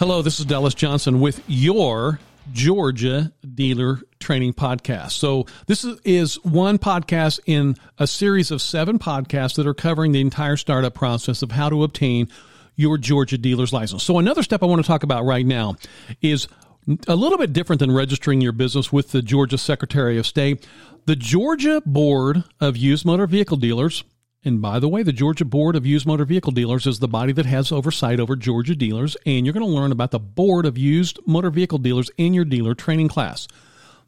Hello, this is Dallas Johnson with your Georgia Dealer Training Podcast. So, this is one podcast in a series of seven podcasts that are covering the entire startup process of how to obtain your Georgia dealer's license. So, another step I want to talk about right now is a little bit different than registering your business with the Georgia Secretary of State. The Georgia Board of Used Motor Vehicle Dealers and by the way, the Georgia Board of Used Motor Vehicle Dealers is the body that has oversight over Georgia dealers, and you're going to learn about the Board of Used Motor Vehicle Dealers in your dealer training class.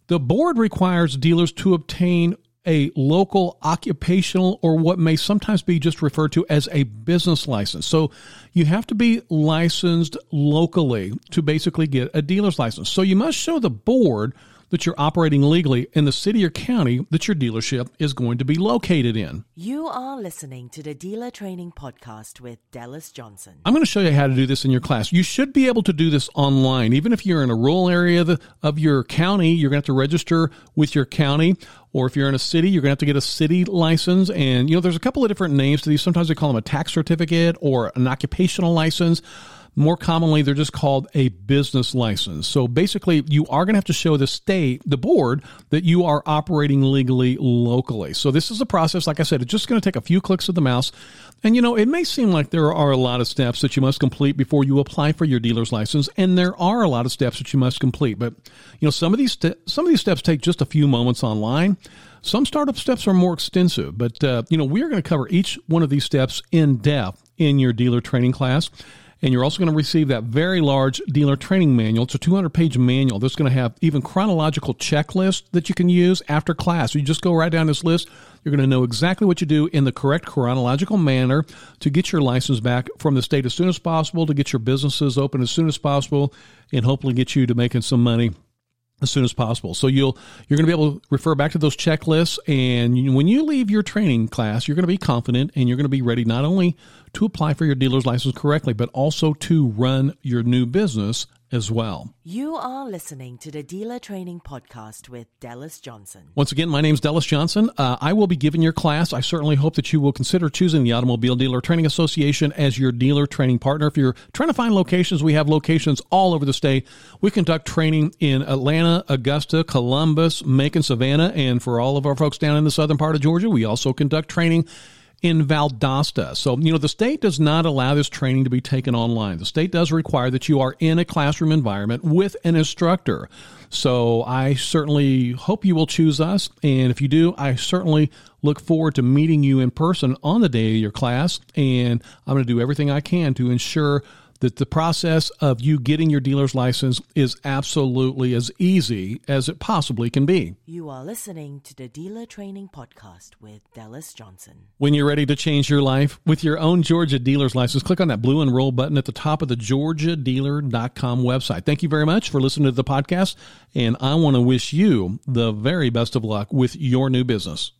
The board requires dealers to obtain a local occupational or what may sometimes be just referred to as a business license. So you have to be licensed locally to basically get a dealer's license. So you must show the board that you're operating legally in the city or county that your dealership is going to be located in. You are listening to the Dealer Training Podcast with Dallas Johnson. I'm going to show you how to do this in your class. You should be able to do this online. Even if you're in a rural area of, the, of your county, you're going to have to register with your county. Or if you're in a city, you're going to have to get a city license. And, you know, there's a couple of different names to these. Sometimes they call them a tax certificate or an occupational license. More commonly, they're just called a business license. So basically, you are going to have to show the state, the board, that you are operating legally locally. So this is a process, like I said, it's just going to take a few clicks of the mouse. And you know, it may seem like there are a lot of steps that you must complete before you apply for your dealer's license, and there are a lot of steps that you must complete. But you know, some of these st- some of these steps take just a few moments online. Some startup steps are more extensive, but uh, you know, we are going to cover each one of these steps in depth in your dealer training class. And you're also going to receive that very large dealer training manual. It's a 200 page manual that's going to have even chronological checklists that you can use after class. So you just go right down this list. You're going to know exactly what you do in the correct chronological manner to get your license back from the state as soon as possible, to get your businesses open as soon as possible, and hopefully get you to making some money as soon as possible. So you'll you're going to be able to refer back to those checklists, and when you leave your training class, you're going to be confident and you're going to be ready not only to apply for your dealer's license correctly, but also to run your new business as well. You are listening to the Dealer Training Podcast with Dallas Johnson. Once again, my name is Dallas Johnson. Uh, I will be giving your class. I certainly hope that you will consider choosing the Automobile Dealer Training Association as your dealer training partner. If you're trying to find locations, we have locations all over the state. We conduct training in Atlanta, Augusta, Columbus, Macon, Savannah, and for all of our folks down in the southern part of Georgia, we also conduct training in Valdosta. So, you know, the state does not allow this training to be taken online. The state does require that you are in a classroom environment with an instructor. So, I certainly hope you will choose us. And if you do, I certainly look forward to meeting you in person on the day of your class. And I'm going to do everything I can to ensure that the process of you getting your dealer's license is absolutely as easy as it possibly can be. You are listening to the Dealer Training Podcast with Dallas Johnson. When you're ready to change your life with your own Georgia dealer's license, click on that blue enroll button at the top of the georgiadealer.com website. Thank you very much for listening to the podcast, and I want to wish you the very best of luck with your new business.